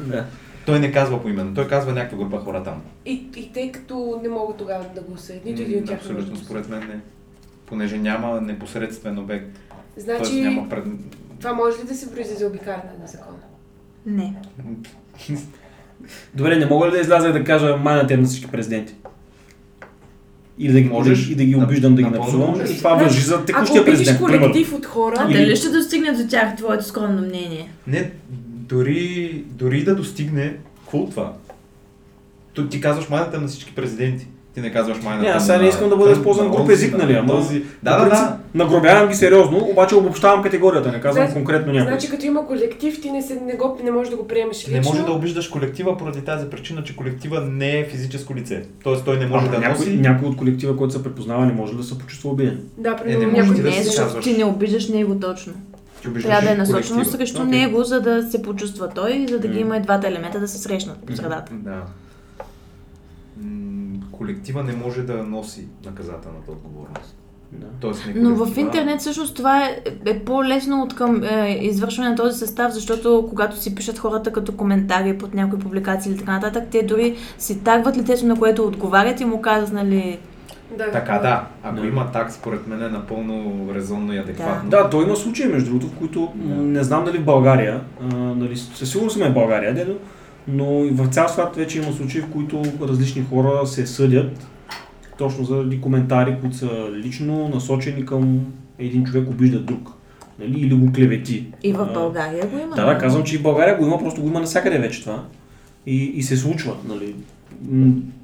Да. Той не казва поименно, той казва някаква група хора там. И, и тъй като не мога тогава да го съдят, нито един от тях Абсолютно, според мен не. Понеже няма непосредствен обект. Тоест Значи, няма пред... това може ли да се произведе за обикаляне на закона? Не. Добре, не мога ли да изляза и да кажа майната на всички президенти? И да, ги, Можеш. и да ги обиждам, да ги Напълно напсувам. И това въжи за Ако текущия президент, примерно. колектив от хора, А Или- дали ще достигне до тях твоето скромно мнение? Не, дори, дори да достигне, какво това? То, ти казваш майната на всички президенти. Ти не казваш майната Не, аз сега не искам да бъда използван груп език, на нали? Ама, този. Да, да, да. Нагробявам ги сериозно, обаче обобщавам категорията, не казвам Значи- конкретно някой. значи като има колектив, ти не, се, не, го, не можеш да го приемеш Не лично. може да обиждаш колектива поради тази причина, че колектива не е физическо лице. Тоест той не може Ама да някой, носи... някой от колектива, който се препознава, не може да се почувства обиден. Да, Е, не примерно някой да Не, защото ти не обиждаш него точно. Трябва да е насочено колектива. срещу Окей. него, за да се почувства той, за да ги има и двата елемента да се срещнат по средата. Да. Колектива не може да носи наказателната отговорност. Да. Тоест, никой Но не в интернет всъщност това е, е по-лесно от към е, извършване на този състав, защото когато си пишат хората като коментари под някои публикации или така нататък, те дори си тагват лицето, на което отговарят и му казват, нали, Да, Така да, ако Да. има так, според мен е напълно резонно и адекватно. Да, то има случаи, между другото, в които Да. не знам дали в България, а, нали, със сигурност сме в България, дедо, но и в цял свят вече има случаи, в които различни хора се съдят точно заради коментари, които са лично насочени към един човек обижда друг. Нали, или го клевети. и в България го има. Да, да, казвам, че и в България го има, просто го има навсякъде вече това. И, и се случва, нали.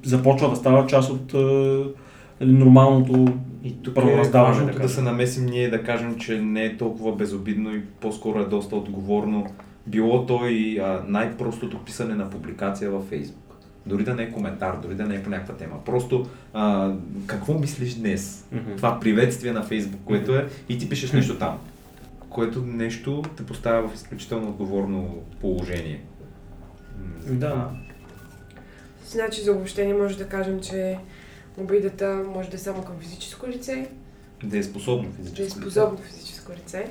Започва да става част от нали, нормалното И тук е правораздаване, важното да да, се намесим ние да кажем, че не е толкова безобидно и по-скоро е доста отговорно. Било то и а, най-простото писане на публикация във Фейсбук. Дори да не е коментар, дори да не е по някаква тема. Просто а, какво мислиш днес? Мгм. Това приветствие на Фейсбук, което е и ти пишеш нещо там. Което нещо те поставя в изключително отговорно положение. Да. Значи за обобщение може да кажем, че обидата може да е само към физическо лице, Да е способно че е физически. способно физическо лице,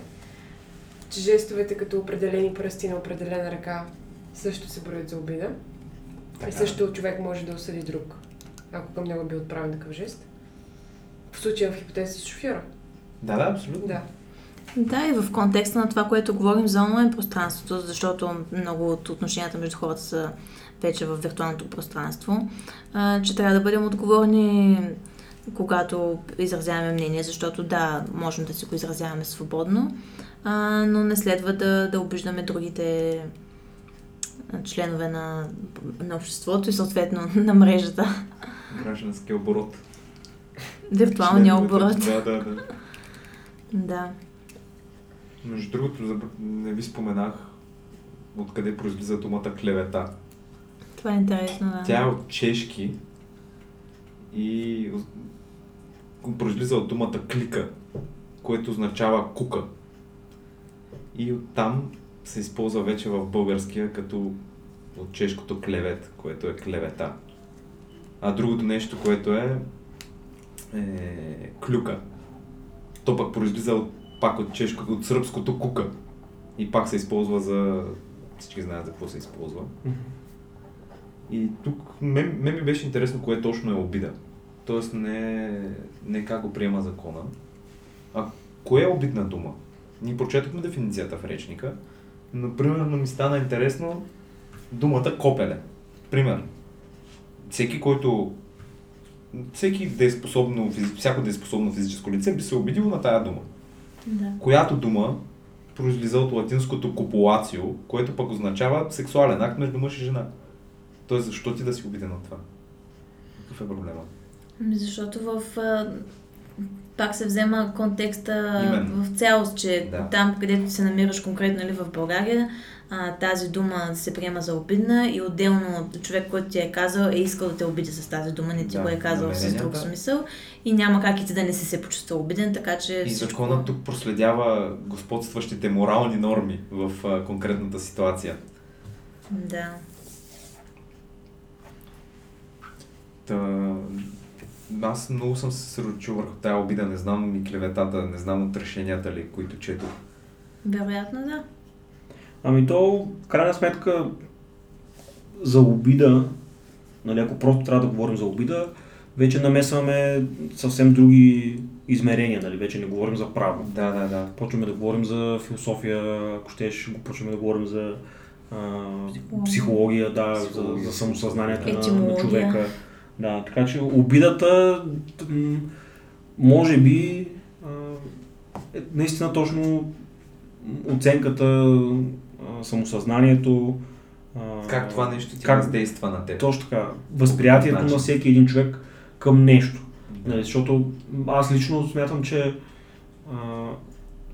жестовете като определени пръсти на определена ръка също се броят за обида. Така. И също човек може да осъди друг, ако към него би отправен такъв жест. В случая в хипотеза с шофьора. Да, да, абсолютно. Да. Да, и в контекста на това, което говорим за онлайн пространството, защото много от отношенията между хората са вече в виртуалното пространство, а, че трябва да бъдем отговорни, когато изразяваме мнение, защото да, можем да си го изразяваме свободно, а, но не следва да, да обиждаме другите членове на, на обществото и съответно на мрежата. Граждански оборот. Виртуалния оборот. Да, да, да. Да. Между другото, не ви споменах откъде произлиза думата клевета. Това е интересно, да. Тя е от чешки и произлиза от думата клика, което означава кука. И оттам се използва вече в българския като от чешкото клевет, което е клевета. А другото нещо, което е, е клюка. То пък произлиза от, пак от чешкото, от сръбското кука. И пак се използва за... Всички знаят за какво се използва. И тук мен, мен ми беше интересно кое точно е обида. Тоест не, не как го приема закона, а кое е обидна дума. Ние прочетохме дефиницията в речника, но примерно ми стана интересно думата копеле. Пример. Всеки, който всеки да е способно, физи- всяко да е способно физическо лице би се обидило на тая дума. да. Която дума произлиза от латинското копулацио, което пък означава сексуален акт между мъж и жена. Тоест, защо ти да си обиден от това? Какъв е проблема? Ами, Защото в... Пак се взема контекста Именно. в цялост, че Да. там, където се намираш конкретно или в България, а, тази дума се приема за обидна и отделно човек, който ти е казал, е искал да те обиди с тази дума, не ти Да, го е казал с друг смисъл и няма как и ти да не си се почувствал обиден, така че И всичко... законът тук проследява господстващите морални норми в а, конкретната ситуация. Да. Та, аз много съм се съсредоточил върху тая обида, не знам и клеветата, не знам от решенията ли, които четох. Вероятно да. Ами то, в крайна сметка, за обида, нали, ако просто трябва да говорим за обида, вече намесваме съвсем други измерения, нали, вече не говорим за право. Да, да, да. Почваме да говорим за философия, ако щеш, почваме да говорим за а, Психология. да, Психология. за, за самосъзнанието на, на човека. Да, така че обидата, може би, е наистина точно оценката, самосъзнанието. Как това нещо ти как- въздейства на теб? Точно така. Възприятието на всеки един човек към нещо. Да. Нали, защото аз лично смятам, че а,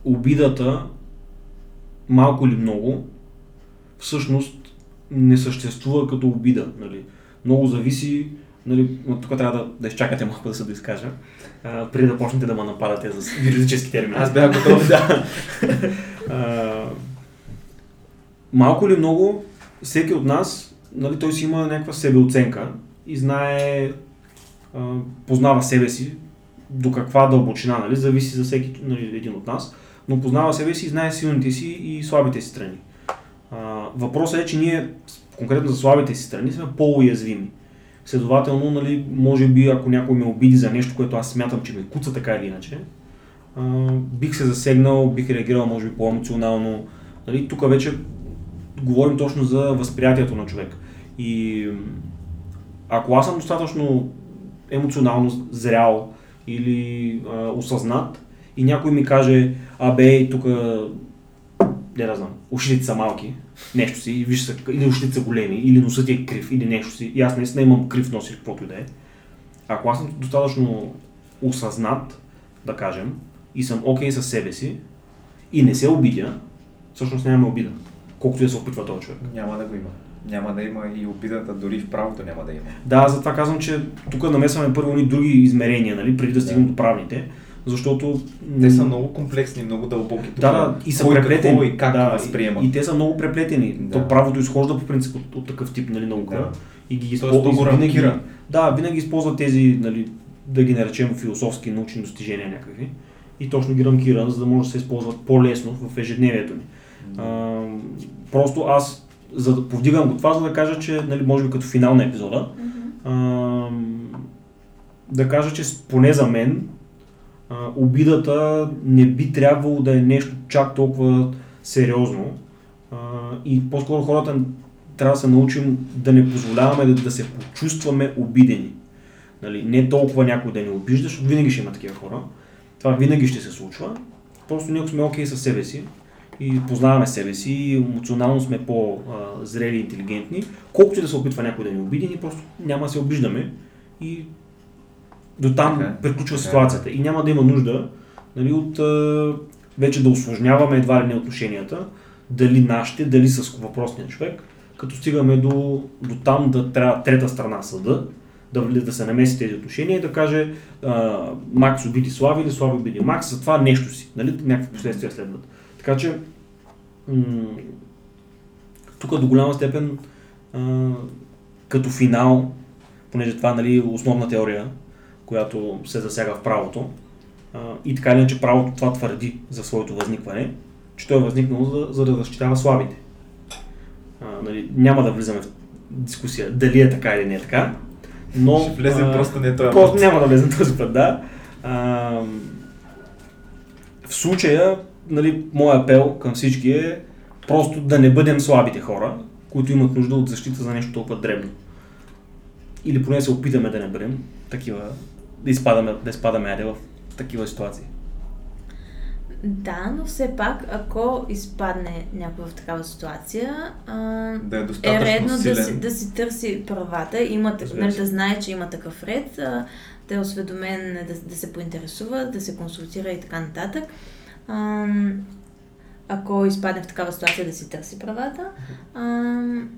обидата, малко или много, всъщност не съществува като обида. Нали. Много зависи, нали, но тук трябва да, да изчакате малко да се доизкажа, а, преди да почнете да ме нападате с юридически термини. Аз бях готов. да. А, малко или много, всеки от нас, нали, той си има някаква себеоценка и знае, а, познава себе си до каква дълбочина, нали, зависи за всеки нали, един от нас, но познава себе си и знае силните си и слабите си страни. А, въпросът е, че ние конкретно за слабите си страни сме по-уязвими. Следователно, нали, може би ако някой ме обиди за нещо, което аз смятам, че ме куца така или иначе, а, бих се засегнал, бих реагирал може би по-емоционално. Нали, тук вече говорим точно за възприятието на човек. И ако аз съм достатъчно емоционално зрял или а, осъзнат и някой ми каже, абе, тук, не да знам, ушите са малки, нещо си, виж са, или ушите са големи, или носът ти е крив, или нещо си, и аз наистина имам крив нос или каквото и да е. Ако аз съм достатъчно осъзнат, да кажем, и съм окей okay със себе си, и не се обидя, всъщност нямаме обида. Колкото и да се опитва този човек. Няма да го има. Няма да има и обидата, дори в правото няма да има. Да, затова казвам, че тук намесваме първо ни други измерения, нали, преди да стигнем Да. до правните, защото... Те са много комплексни, много дълбоки. Да, да, и са Кой преплетени. какво и как да, възприема. И, и, те са много преплетени. Да. То правото изхожда по принцип от, от такъв тип нали, наука. Да. И ги го винаги, да, винаги използва тези, нали, да ги наречем философски научни достижения някакви. И точно ги рамкира, за да може да се използват по-лесно в ежедневието ни. А, просто аз за да повдигам го това, за да кажа, че нали, може би като финал на епизода, а, да кажа, че поне за мен обидата не би трябвало да е нещо чак толкова сериозно и по-скоро хората трябва да се научим да не позволяваме да, да се почувстваме обидени. Нали, не толкова някой да ни обижда, защото винаги ще има такива хора. Това винаги ще се случва. Просто ние сме окей със себе си и познаваме себе си и емоционално сме по-зрели и интелигентни, колкото и да се опитва някой да ни обиди, ние просто няма да се обиждаме и до там Така е. приключва Така е. ситуацията. И няма да има нужда нали, от а, вече да осложняваме едва ли не отношенията, дали нашите, дали с въпросния човек, като стигаме до, до там да трябва трета страна съда, да, да се намеси тези отношения и да каже а, Макс обиди Слави или Слави обиди Макс, за това нещо си. Нали? Някакви последствия следват. Така че м- тук до голяма степен а, като финал, понеже това нали, е основна теория, която се засяга в правото, и така или иначе правото това твърди за своето възникване, че той е възникнал за, за да защитава слабите. А, нали, няма да влизаме в дискусия дали е така или не е така, но... Ще влезем а, просто не това. Просто няма да влезем този път, да. А, в случая, нали, моят апел към всички е просто да не бъдем слабите хора, които имат нужда от защита за нещо толкова дребно. Или поне се опитаме да не бъдем такива, да изпадаме, да изпадаме айде в такива ситуации. Да, но все пак, ако изпадне някой в такава ситуация, а, Да е е редно да силен. си, да си търси правата, има, нали, да знае, че има такъв ред, а, да е осведомен, да, да се поинтересува, да се консултира и така нататък. Ам, ако изпадне в такава ситуация, да си търси правата. Ам,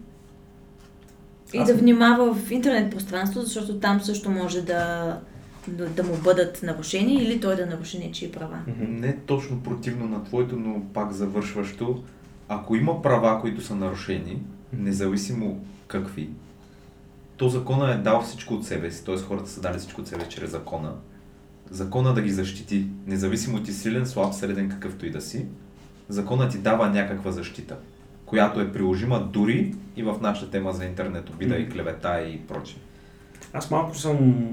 и Аз- да внимава в интернет пространство, защото там също може да, да, да му бъдат нарушени или той да наруши нечии права. Не точно противно на твоето, но пак завършващо. Ако има права, които са нарушени, независимо какви, то закона е дал всичко от себе си, т.е. хората са дали всичко от себе си чрез закона. Закона да ги защити, независимо ти силен, слаб, среден, какъвто и да си, закона ти дава някаква защита, която е приложима дори и в нашата тема за интернет, обида и клевета и прочее. Аз малко съм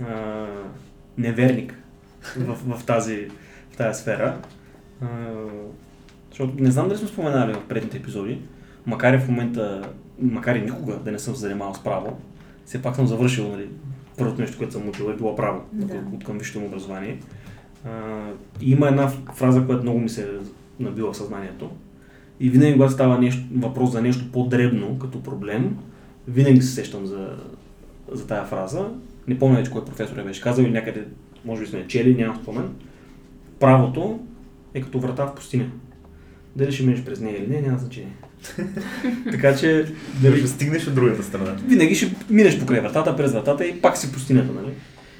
а, неверник в, в, тази, в тази сфера. А, защото не знам дали сме споменали в предните епизоди, макар и в момента, макар и никога да не съм се занимавал с право, все пак съм завършил, нали, първото нещо, което съм учил е било право, Да. от, към висшето му образование. А, и има една фраза, която много ми се набила в съзнанието. И винаги, когато става нещо, въпрос за нещо по-дребно като проблем, винаги се сещам за, за тая фраза. Не помня вече кой професор я беше казал или някъде, може би сме чели, нямам спомен. Правото е като врата в пустиня. Дали ще минеш през нея или не, няма значение. така че, Дали дали, ще стигнеш от другата страна. винаги ще минеш покрай вратата, през вратата и пак си пустинята, нали?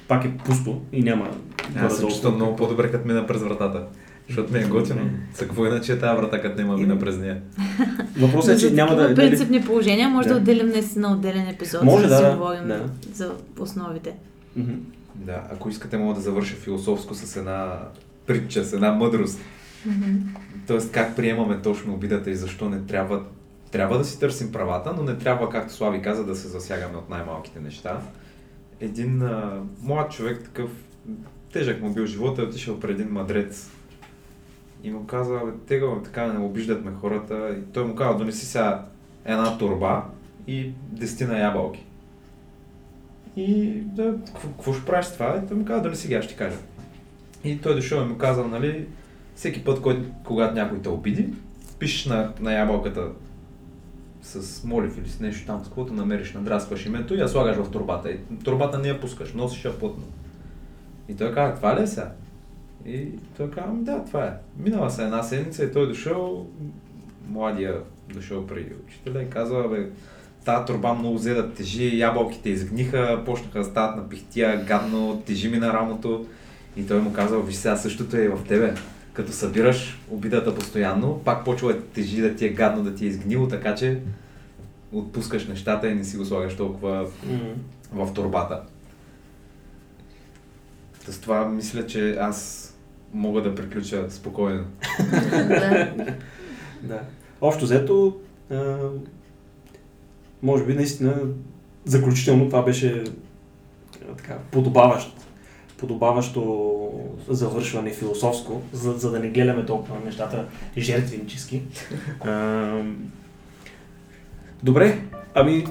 Пак е пусто и няма Аз се чувствам много по-добре, като мина през вратата. Защото ми е готино. За какво иначе е тази врата, като няма мина през нея? Въпросът е, че няма да... принципни положения може да, Да. отделим наистина отделен епизод, Може, за да, да, си говорим да. за основите. Да, ако искате мога да завърша философско с една притча, с една мъдрост. Тоест как приемаме точно обидата и защо не трябва, трябва да си търсим правата, но не трябва, както Слави каза, да се засягаме от най-малките неща. Един а, млад човек, такъв тежък му бил живота, е отишъл при един мадрец и му каза, бе, тега, бе, така не обиждат ме хората. И той му каза, донеси сега една турба и десетина ябълки. И да, какво, ще правиш това? И той му каза, донеси ги, аз ще кажа. И той дошъл и му казал, нали, всеки път, който, когато някой те обиди, пишеш на, на ябълката с молив или с нещо там, с каквото намериш, надраскваш името и я слагаш в турбата. И турбата не я пускаш, носиш я плътно. И той каза, това ли е сега? И той каза, ами да, това е. Минала се една седмица и той дошъл, младия дошъл при учителя и казва, бе, тази турба много взе да тежи, ябълките изгниха, почнаха да стават на пихтия, гадно, тежи ми на рамото. И той му казва, виж сега същото е и в тебе. Като събираш обидата постоянно, пак почва да тежи, да ти е гадно, да ти е изгнило, така че отпускаш нещата и не си го слагаш толкова в турбата. С това мисля, че аз мога да приключа спокойно. да. Общо взето, а, може би наистина заключително това беше така, подобаващо, подобаващо завършване философско, за, за да не гледаме толкова на нещата жертвенически. Добре, ами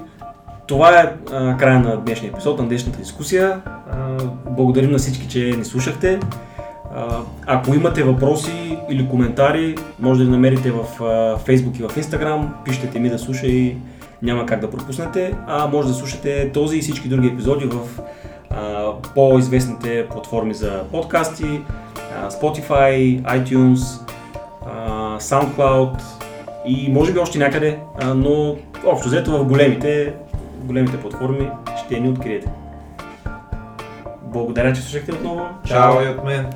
това е а, края на днешния епизод, на днешната дискусия. А, благодарим на всички, че ни слушахте. Ако имате въпроси или коментари, може да ги намерите в Facebook и в Instagram. Пишете ми да слуша и няма как да пропуснете. А може да слушате този и всички други епизоди в по-известните платформи за подкасти, Spotify, iTunes, SoundCloud и може би още някъде, но общо взето в големите, големите платформи ще ни откриете. Благодаря, че слушахте отново. Чао и от мен!